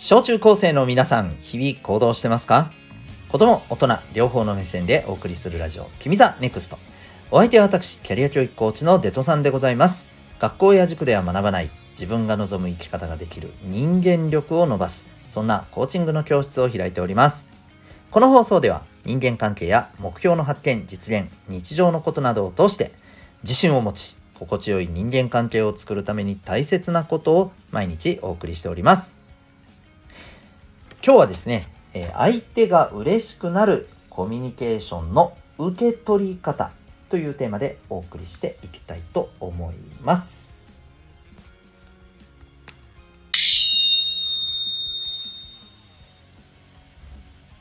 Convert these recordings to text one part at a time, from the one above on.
小中高生の皆さん、日々行動してますか？子供、大人、両方の目線でお送りするラジオ、君 the NEXT。お相手は私、キャリア教育コーチのデトさんでございます。学校や塾では学ばない、自分が望む生き方ができる人間力を伸ばす、そんなコーチングの教室を開いております。この放送では、人間関係や目標の発見、実現、日常のことなどを通して、自信を持ち、心地よい人間関係を作るために大切なことを毎日お送りしております。今日はですね、え相手が嬉しくなるコミュニケーションの受け取り方というテーマでお送りしていきたいと思います。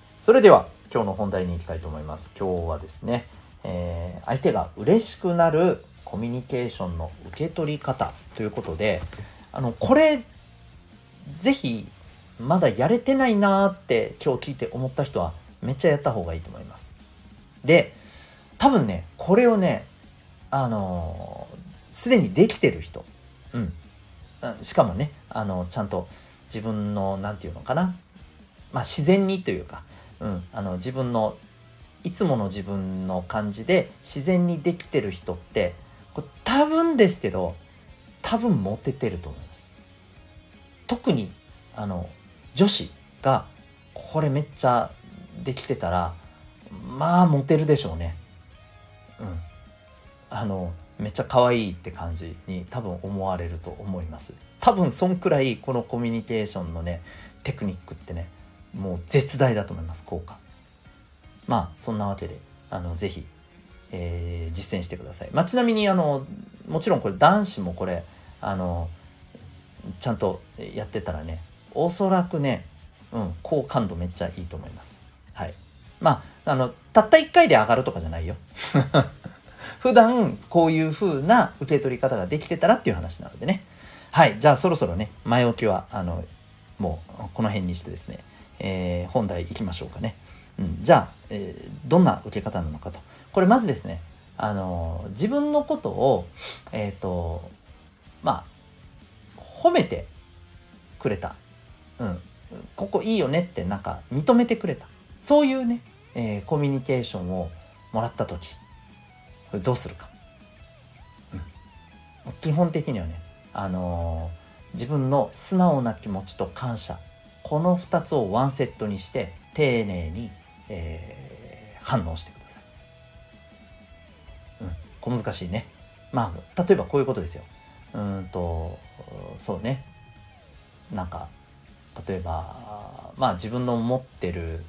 それでは今日の本題に行きたいと思います。今日はですね、えー、相手が嬉しくなるコミュニケーションの受け取り方ということであのこれぜひまだやれてないなーって今日聞いて思った人はめっちゃやった方がいいと思います。で多分ねこれをねあのす、でにできてる人、うん、しかもねあのちゃんと自分の何て言うのかな。まあ自然にというか、うん、あの自分のいつもの自分の感じで自然にできてる人ってこれ多分ですけど多分モテてると思います。特にあの女子がこれめっちゃできてたらまあモテるでしょうね。うん。あのめっちゃ可愛いって感じに多分思われると思います。多分そんくらいこのコミュニケーションのねテクニックってねもう絶大だと思います効果。まあそんなわけであのぜひえー、実践してください。まあ、ちなみにあのもちろんこれ男子もこれあのちゃんとやってたらねおそらくね、うん、好感度めっちゃいいと思います。はい。まあ、あの、たった1回で上がるとかじゃないよ。普段こういう風な受け取り方ができてたらっていう話なのでね。はい。じゃあそろそろね、前置きは、あの、もうこの辺にしてですね、えー、本題いきましょうかね。うん、じゃあ、えー、どんな受け方なのかと。これまずですね、あの自分のことを、えっ、ー、と、まあ、褒めてくれた。うん。ここいいよねってなんか認めてくれた。そういうね、えー、コミュニケーションをもらった時、これどうするか。うん。基本的にはね、あのー、自分の素直な気持ちと感謝。この2つをワンセットにして丁寧に、えー、反応してください。うん小難しいね。まあ、例えばこういうことですよ。うんと、そうね。なんか、例えば、まあ自分の持ってる、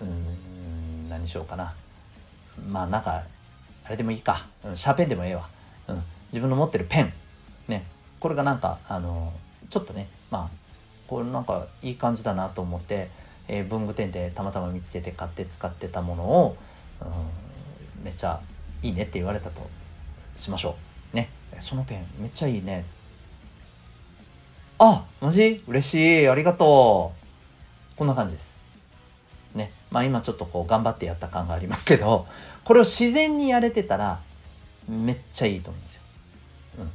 うん、何しようかな。まあなんか、あれでもいいか。シャーペンでもええわ。うん。自分の持ってるペン。ね。これがなんか、あの、ちょっとね、まあ、これなんかいい感じだなと思って、えー、文具店でたまたま見つけて買って使ってたものを、うん、めっちゃいいねって言われたとしましょう。ね。そのペンめっちゃいいね。あ、マジ嬉しい。ありがとう。こんな感じです。ね。まあ今ちょっとこう頑張ってやった感がありますけど、これを自然にやれてたらめっちゃいいと思うんですよ。うん。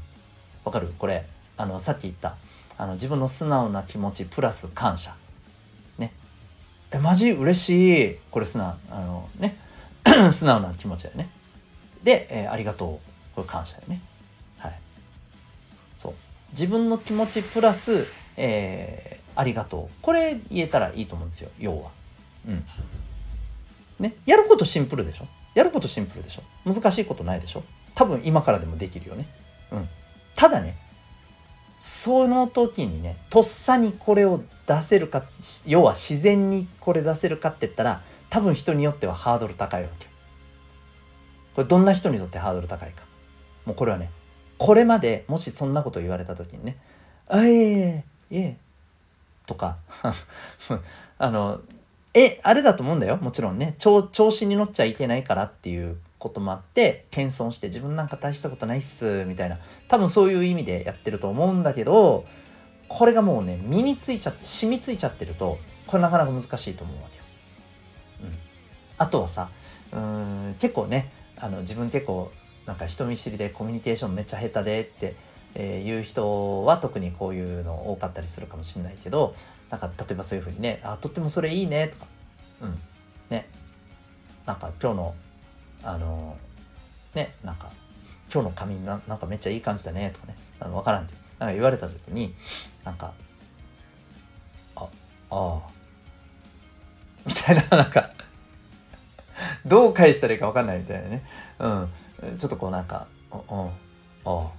わかる？これ、あの、さっき言った、あの、自分の素直な気持ちプラス感謝。ね。え、マジ？嬉しい。これ素直、あのね。素直な気持ちだよね。で、えー、ありがとう。これ感謝だよね。自分の気持ちプラス、えー、ありがとう。これ言えたらいいと思うんですよ。要は。うん。ね。やることシンプルでしょ？やることシンプルでしょ？難しいことないでしょ？多分今からでもできるよね。うん。ただね、その時にね、とっさにこれを出せるか、要は自然にこれ出せるかって言ったら、多分人によってはハードル高いわけ。これどんな人にとってハードル高いか。もうこれはね、これまでもしそんなこと言われた時にね、あ、ええええとか、あの、え、あれだと思うんだよ。もちろんね、調子に乗っちゃいけないからっていうこともあって、謙遜して自分なんか大したことないっす、みたいな。多分そういう意味でやってると思うんだけど、これがもうね、身についちゃって、染みついちゃってると、これなかなか難しいと思うわけよ。うん。あとはさ、うん、結構ね、あの自分結構なんか人見知りでコミュニケーションめっちゃ下手でって、えー、いう人は特にこういうの多かったりするかもしれないけどなんか例えばそういうふうにね「あとってもそれいいね」とかうんね。なんか今日のあのねなんか今日の髪ななんかめっちゃいい感じだねとかねあの分からんってなんか言われた時になんか「あああ」みたいななんかどう返したらいいか分かんないみたいなねうんちょっとこうなんか「うんああ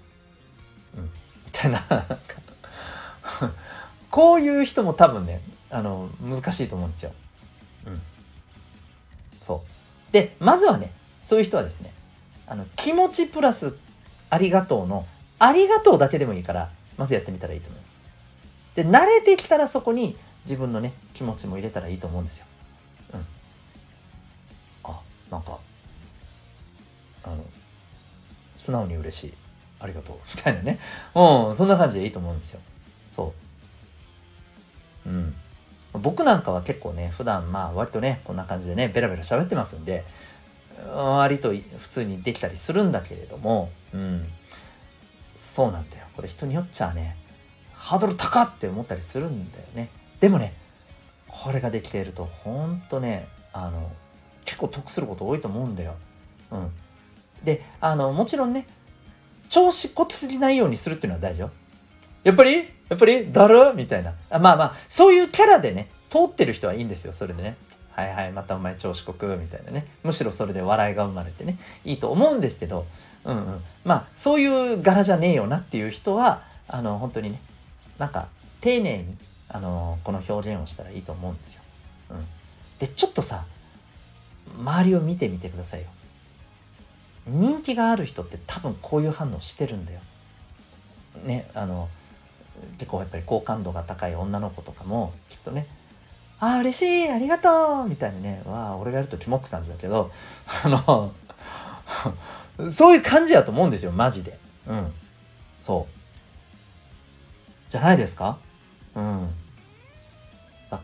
うん」みたいな こういう人も多分ねあの難しいと思うんですよ。うん、そうでまずはねそういう人はですねあの気持ちプラスありがとうのありがとうだけでもいいからまずやってみたらいいと思います。で慣れてきたらそこに自分のね気持ちも入れたらいいと思うんですよ。なんかあの素直に嬉しい。ありがとう。みたいなね。うんそんな感じでいいと思うんですよ。そう。うん。僕なんかは結構ね普段まあ割とねこんな感じでねベラベラ喋ってますんで割と普通にできたりするんだけれどもうん。そうなんだよ。これ人によっちゃねハードル高って思ったりするんだよね。でもねこれができているとほんとねあの結構得すること多いと思うんだよ。うん。であのもちろんね調子こつりないようにするっていうのは大丈夫やっぱり？やっぱり？だるみたいな。あまあまあそういうキャラでね通ってる人はいいんですよそれでね。はいはいまたお前調子こくみたいなね。むしろそれで笑いが生まれてね。いいと思うんですけど。うんうん。まあそういう柄じゃねえよなっていう人はあの本当にねなんか丁寧にあのこの表現をしたらいいと思うんですよ。うん、でちょっとさ周りを見てみてくださいよ。人気がある人って多分こういう反応してるんだよ。ねあの結構やっぱり好感度が高い女の子とかもきっとね「ああ嬉しいありがとう」みたいにね「わあ俺がやるとキモって感じだけど あのそういう感じやと思うんですよマジで。うん。そう。じゃないですか？うん。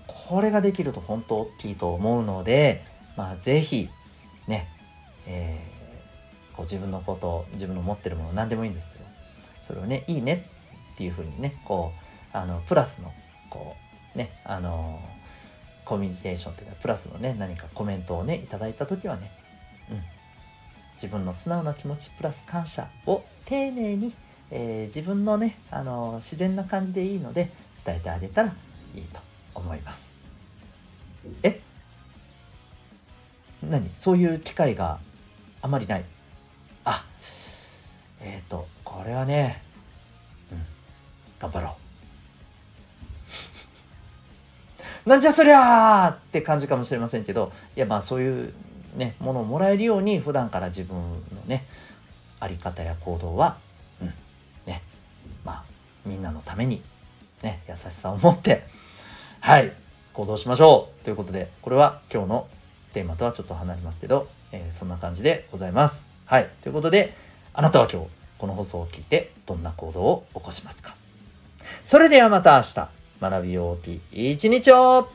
これができると本当大きいと思うのでまあ是非ねえー、こう自分のこと自分の持ってるもの何でもいいんですけどそれをねいいねっていうふうにねこうあのプラスのこうねあのコミュニケーションというかプラスのね何かコメントをねいただいた時はね、うん、自分の素直な気持ちプラス感謝を丁寧に、えー、自分のねあの自然な感じでいいので伝えてあげたらいいと思います。え？何？そういう機会があまりない。あえっ、ー、とこれはねうん頑張ろう。なんじゃそりゃーって感じかもしれませんけどいやまあそういうねものをもらえるように普段から自分のねあり方や行動はうんねまあみんなのためにね優しさを持ってはい行動しましょう。ということでこれは今日のテーマとはちょっと離れますけど、えー、そんな感じでございます。はい。ということで、あなたは今日この放送を聞いてどんな行動を起こしますか？それではまた明日、学びようき一日を